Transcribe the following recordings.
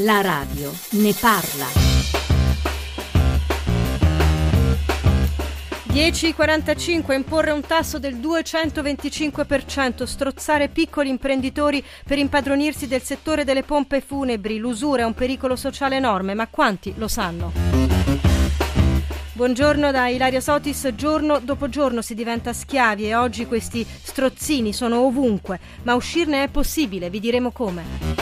La radio ne parla. 10.45 imporre un tasso del 225%, strozzare piccoli imprenditori per impadronirsi del settore delle pompe funebri, l'usura è un pericolo sociale enorme, ma quanti lo sanno? Buongiorno da Ilaria Sotis, giorno dopo giorno si diventa schiavi e oggi questi strozzini sono ovunque, ma uscirne è possibile, vi diremo come.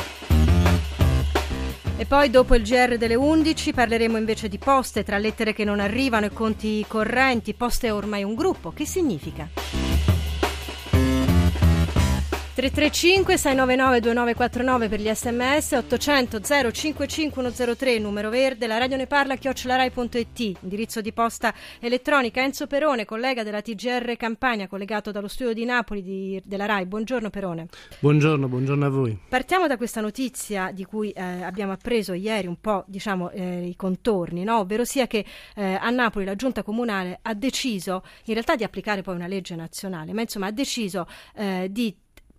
E poi dopo il GR delle 11 parleremo invece di poste, tra lettere che non arrivano e conti correnti. Poste è ormai un gruppo. Che significa? 335 699 2949 per gli sms 800 055 103 numero verde la radio ne parla chiocciolarai.it indirizzo di posta elettronica Enzo Perone collega della TGR Campania collegato dallo studio di Napoli di, della RAI. Buongiorno Perone. Buongiorno buongiorno a voi. Partiamo da questa notizia di cui eh, abbiamo appreso ieri un po' diciamo eh, i contorni no? ovvero sia che eh, a Napoli la giunta comunale ha deciso in realtà di applicare poi una legge nazionale ma insomma ha deciso eh,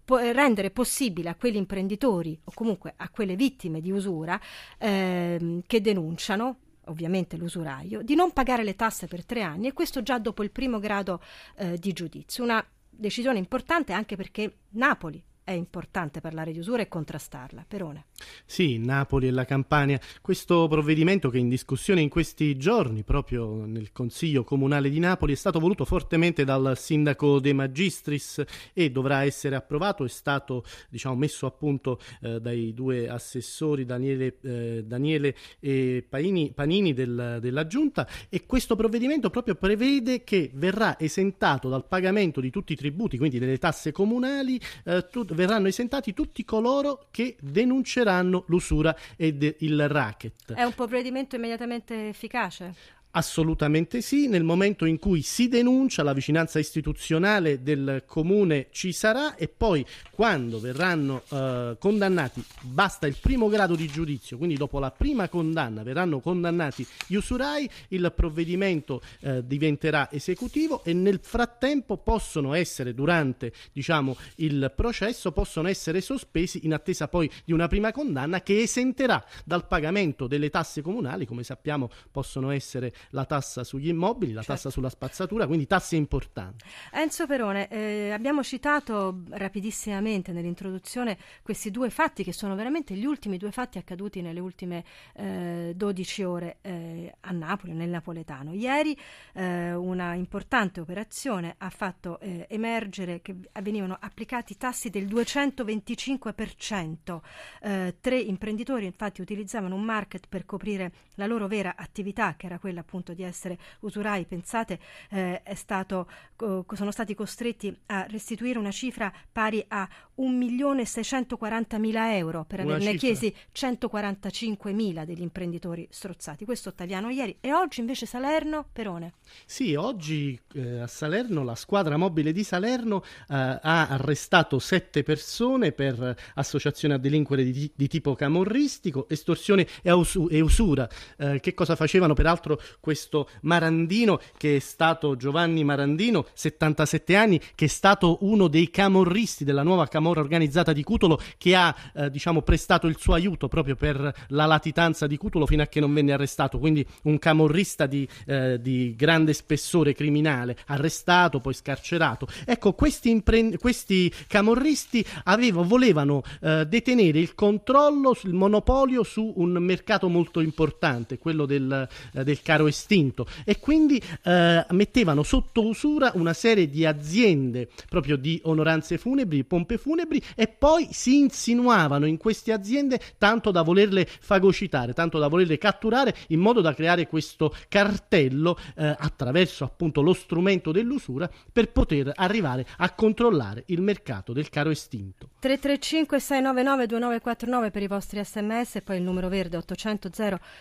di rendere possibile a quegli imprenditori o comunque a quelle vittime di usura ehm, che denunciano ovviamente l'usuraio, di non pagare le tasse per tre anni e questo già dopo il primo grado eh, di giudizio. Una decisione importante anche perché Napoli è importante parlare di usura e contrastarla. Perone. Sì, Napoli e la Campania. Questo provvedimento che è in discussione in questi giorni, proprio nel Consiglio Comunale di Napoli, è stato voluto fortemente dal sindaco De Magistris e dovrà essere approvato. È stato diciamo, messo a punto eh, dai due assessori Daniele, eh, Daniele e Panini, Panini del, della Giunta e questo provvedimento proprio prevede che verrà esentato dal pagamento di tutti i tributi, quindi delle tasse comunali, eh, tut- verranno esentati tutti coloro che denunceranno l'usura ed il racket. È un provvedimento immediatamente efficace? Assolutamente sì, nel momento in cui si denuncia la vicinanza istituzionale del comune ci sarà e poi quando verranno eh, condannati, basta il primo grado di giudizio, quindi dopo la prima condanna verranno condannati gli usurai, il provvedimento eh, diventerà esecutivo e nel frattempo possono essere, durante diciamo, il processo, possono essere sospesi in attesa poi di una prima condanna che esenterà dal pagamento delle tasse comunali, come sappiamo possono essere la tassa sugli immobili, la certo. tassa sulla spazzatura, quindi tasse importanti. Enzo Perone, eh, abbiamo citato rapidissimamente nell'introduzione questi due fatti che sono veramente gli ultimi due fatti accaduti nelle ultime eh, 12 ore eh, a Napoli, nel napoletano. Ieri eh, una importante operazione ha fatto eh, emergere che venivano applicati tassi del 225%. Eh, tre imprenditori infatti utilizzavano un market per coprire la loro vera attività, che era quella appunto appunto di essere usurai, pensate, eh, stato, co- sono stati costretti a restituire una cifra pari a 1.640.000 euro per averne chiesi 145.000 degli imprenditori strozzati. Questo Ottaviano ieri e oggi invece Salerno, Perone. Sì, oggi eh, a Salerno la squadra mobile di Salerno eh, ha arrestato sette persone per associazione a delinquere di, di tipo camorristico, estorsione e, usu- e usura. Eh, che cosa facevano peraltro questo Marandino che è stato Giovanni Marandino, 77 anni, che è stato uno dei camorristi della nuova camorra organizzata di Cutolo che ha eh, diciamo prestato il suo aiuto proprio per la latitanza di Cutolo fino a che non venne arrestato, quindi un camorrista di, eh, di grande spessore criminale, arrestato, poi scarcerato. Ecco, questi, impre- questi camorristi avevo, volevano eh, detenere il controllo, il monopolio su un mercato molto importante, quello del, eh, del caro estinto e quindi eh, mettevano sotto usura una serie di aziende proprio di onoranze funebri, pompe funebri e poi si insinuavano in queste aziende tanto da volerle fagocitare, tanto da volerle catturare in modo da creare questo cartello eh, attraverso appunto lo strumento dell'usura per poter arrivare a controllare il mercato del caro estinto. 335 699 2949 per i vostri sms e poi il numero verde 800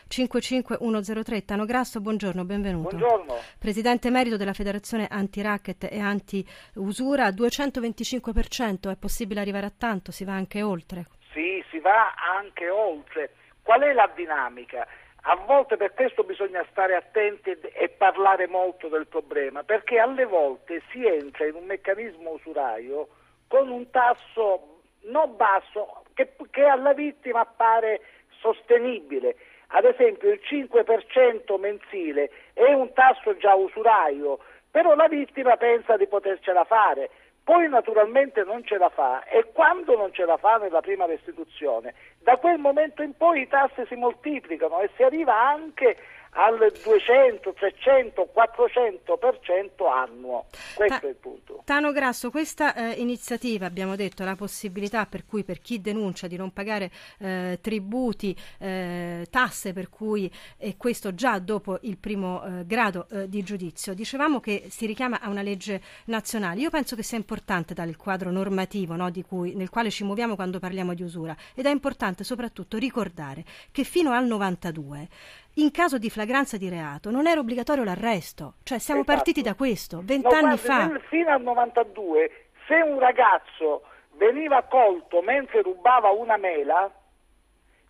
055 103 Tano Grasso buongiorno, benvenuto. Buongiorno. Presidente emerito della Federazione Anti-Racket e Anti-Usura, 225%, è possibile arrivare a tanto? Si va anche oltre? Sì, si va anche oltre. Qual è la dinamica? A volte per questo bisogna stare attenti e parlare molto del problema, perché alle volte si entra in un meccanismo usuraio con un tasso non basso, che, che alla vittima appare sostenibile. Ad esempio il 5% mensile è un tasso già usuraio, però la vittima pensa di potercela fare poi naturalmente non ce la fa e quando non ce la fa nella prima restituzione, da quel momento in poi i tassi si moltiplicano e si arriva anche al 200, 300, 400% annuo. Questo Ta- è il punto. Tano Grasso, questa eh, iniziativa, abbiamo detto, la possibilità per cui per chi denuncia di non pagare eh, tributi, eh, tasse per cui, e questo già dopo il primo eh, grado eh, di giudizio, dicevamo che si richiama a una legge nazionale. Io penso che sia importante dare il quadro normativo no, cui, nel quale ci muoviamo quando parliamo di usura ed è importante soprattutto ricordare che fino al 92 in caso di flagranza di reato non era obbligatorio l'arresto, cioè siamo esatto. partiti da questo, vent'anni no, fa. Nel, fino al 92, se un ragazzo veniva colto mentre rubava una mela,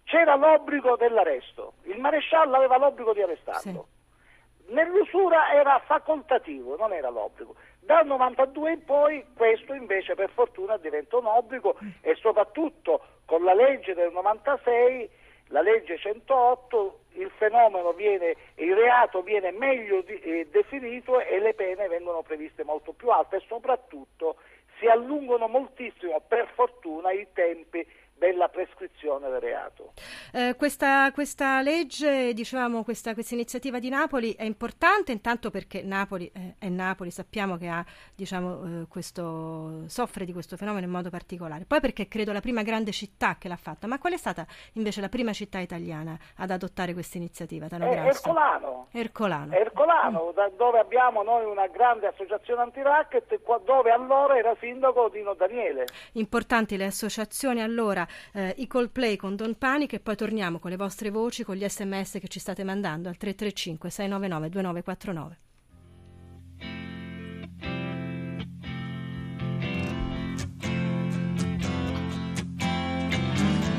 c'era l'obbligo dell'arresto, il maresciallo aveva l'obbligo di arrestarlo. Sì. Nell'usura era facoltativo, non era l'obbligo. Dal 92 in poi questo invece per fortuna diventa un obbligo mm. e soprattutto con la legge del 96 la legge 108 il fenomeno viene, il reato viene meglio di, eh, definito e le pene vengono previste molto più alte e soprattutto si allungano moltissimo per fortuna i tempi prescrizione del reato. Eh, questa, questa, legge, dicevamo, questa, questa, iniziativa di Napoli è importante intanto perché Napoli eh, è Napoli, sappiamo che ha, diciamo, eh, questo, soffre di questo fenomeno in modo particolare, poi perché credo la prima grande città che l'ha fatta, ma qual è stata invece la prima città italiana ad adottare questa iniziativa? Ercolano. Ercolano. Ercolano, mm. dove abbiamo noi una grande associazione anti-racket, dove allora era sindaco Dino Daniele. Importanti le associazioni allora eh, i call play con Don Panic e poi torniamo con le vostre voci, con gli sms che ci state mandando al 335 699 2949.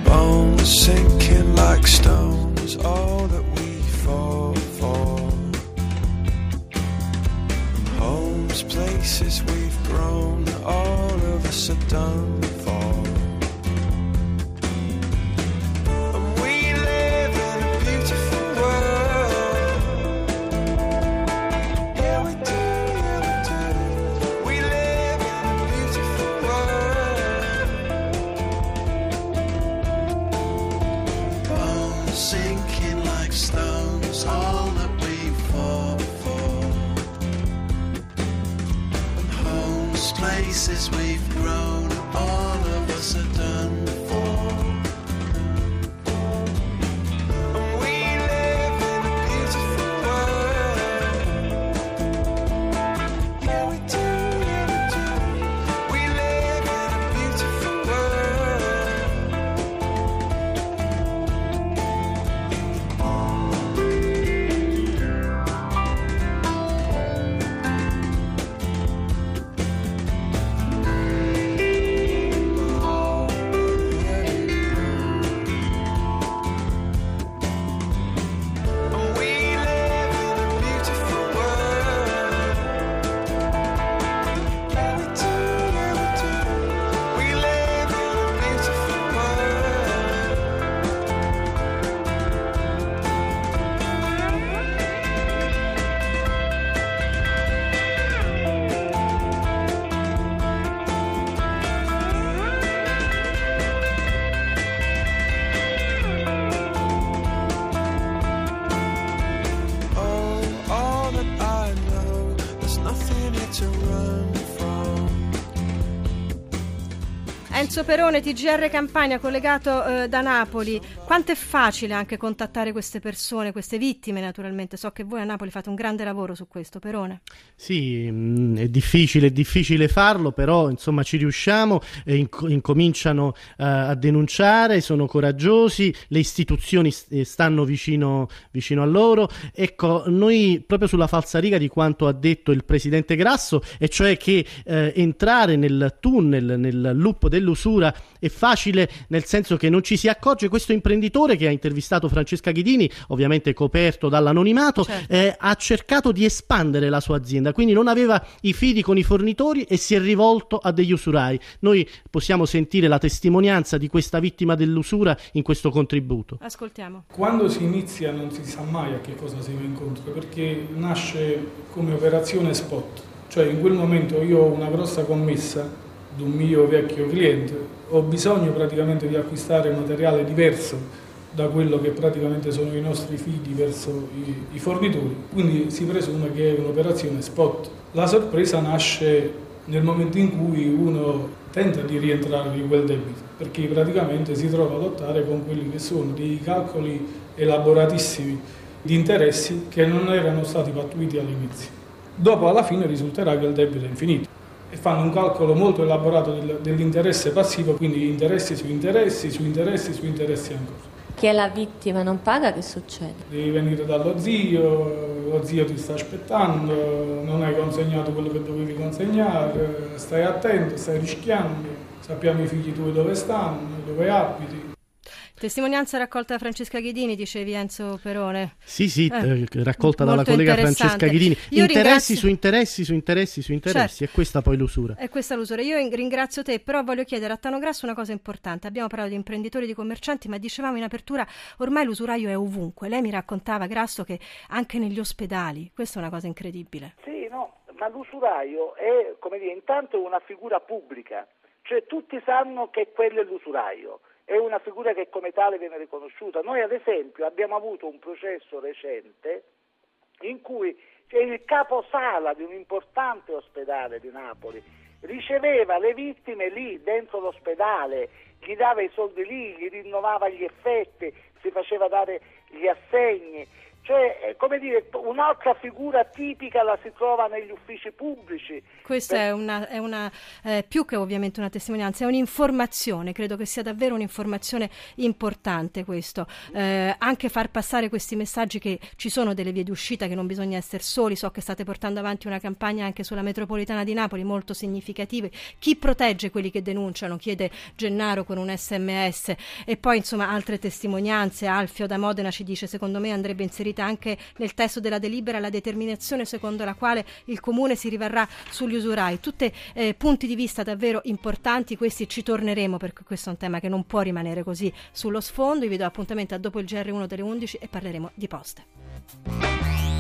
Bones sinking like stones, all that we fall for. Homes, places we've grown, all of us are done Enzo Perone, TGR Campania, collegato eh, da Napoli. Quanto è facile anche contattare queste persone, queste vittime naturalmente? So che voi a Napoli fate un grande lavoro su questo, Perone. Sì, mm, è difficile, è difficile farlo, però insomma ci riusciamo, e inc- incominciano uh, a denunciare, sono coraggiosi, le istituzioni st- eh, stanno vicino, vicino a loro. Ecco, noi proprio sulla falsariga di quanto ha detto il presidente Grasso, e cioè che uh, entrare nel tunnel, nel lupo dell'usura, l'usura è facile nel senso che non ci si accorge questo imprenditore che ha intervistato Francesca Ghidini, ovviamente coperto dall'anonimato, certo. eh, ha cercato di espandere la sua azienda, quindi non aveva i fidi con i fornitori e si è rivolto a degli usurai. Noi possiamo sentire la testimonianza di questa vittima dell'usura in questo contributo. Ascoltiamo. Quando si inizia non si sa mai a che cosa si va incontro, perché nasce come operazione spot, cioè in quel momento io ho una grossa commessa di un mio vecchio cliente, ho bisogno praticamente di acquistare materiale diverso da quello che praticamente sono i nostri fidi verso i, i fornitori, quindi si presume che è un'operazione spot. La sorpresa nasce nel momento in cui uno tenta di rientrare di quel debito, perché praticamente si trova a lottare con quelli che sono dei calcoli elaboratissimi di interessi che non erano stati pattuiti all'inizio. Dopo alla fine risulterà che il debito è infinito e fanno un calcolo molto elaborato dell'interesse passivo, quindi interessi su interessi, su interessi, su interessi ancora. Chi è la vittima non paga, che succede? Devi venire dallo zio, lo zio ti sta aspettando, non hai consegnato quello che dovevi consegnare, stai attento, stai rischiando, sappiamo i figli tuoi dove stanno, dove abiti. Testimonianza raccolta da Francesca Ghidini, dicevi Enzo Perone. Sì, sì, eh, eh raccolta dalla collega Francesca Ghidini. Io interessi ringrazio... su interessi su interessi su interessi, certo. e questa poi l'usura. È questa l'usura. Io ringrazio te, però voglio chiedere a Tano Grasso una cosa importante. Abbiamo parlato di imprenditori, di commercianti, ma dicevamo in apertura, ormai l'usuraio è ovunque. Lei mi raccontava, Grasso, che anche negli ospedali. Questa è una cosa incredibile. Sì, no, ma l'usuraio è, come dire, intanto una figura pubblica. Cioè tutti sanno che quello è l'usuraio è una figura che come tale viene riconosciuta. Noi ad esempio abbiamo avuto un processo recente in cui il caposala di un importante ospedale di Napoli riceveva le vittime lì dentro l'ospedale, gli dava i soldi lì, gli rinnovava gli effetti, si faceva dare gli assegni cioè, eh, come dire, un'altra figura tipica la si trova negli uffici pubblici. Questa per... è una, è una eh, più che ovviamente una testimonianza, è un'informazione, credo che sia davvero un'informazione importante questo. Eh, anche far passare questi messaggi che ci sono delle vie d'uscita, che non bisogna essere soli, so che state portando avanti una campagna anche sulla metropolitana di Napoli molto significativa. Chi protegge quelli che denunciano? Chiede Gennaro con un sms e poi insomma altre testimonianze. Alfio da Modena ci dice secondo me andrebbe inserito inserita anche nel testo della delibera la determinazione secondo la quale il Comune si rivarrà sugli usurai. Tutti eh, punti di vista davvero importanti, questi ci torneremo perché questo è un tema che non può rimanere così sullo sfondo. Vi do appuntamento a dopo il GR1 delle 11 e parleremo di poste.